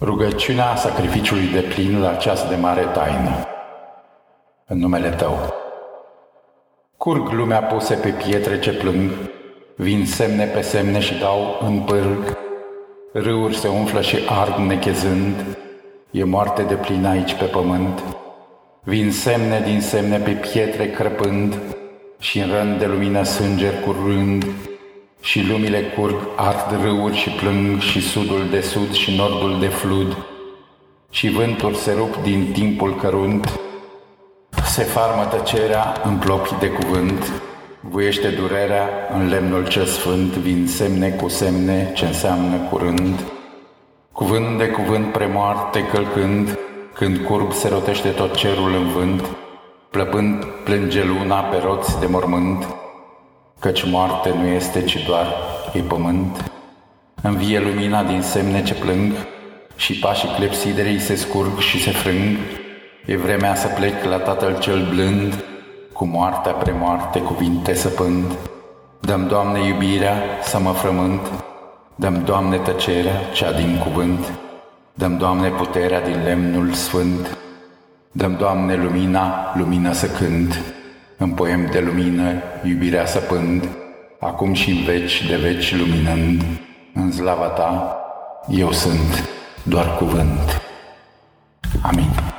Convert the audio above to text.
Rugăciunea sacrificiului de plin la ceas de mare taină. În numele Tău. Curg lumea puse pe pietre ce plâng, vin semne pe semne și dau în pârg, râuri se umflă și ard nechezând, e moarte de plin aici pe pământ. Vin semne din semne pe pietre crăpând și în rând de lumină sânger curând, și lumile curg, ard râuri și plâng și sudul de sud și nordul de flud, și vânturi se rup din timpul cărunt, se farmă tăcerea în plopi de cuvânt, vuiește durerea în lemnul cel sfânt, vin semne cu semne ce înseamnă curând, cuvânt de cuvânt premoarte călcând, când curb se rotește tot cerul în vânt, plăpând plânge luna pe roți de mormânt, căci moarte nu este, ci doar e pământ. Învie lumina din semne ce plâng și pașii clepsiderei se scurg și se frâng. E vremea să plec la Tatăl cel blând, cu moartea premoarte cuvinte săpând. Dăm, Doamne, iubirea să mă frământ, Dăm, Doamne, tăcerea cea din cuvânt, Dăm, Doamne, puterea din lemnul sfânt, Dăm, Doamne, lumina, lumină să cânt, în poem de lumină, iubirea săpând, acum și în veci de veci luminând, în slava ta, eu sunt doar cuvânt. Amin.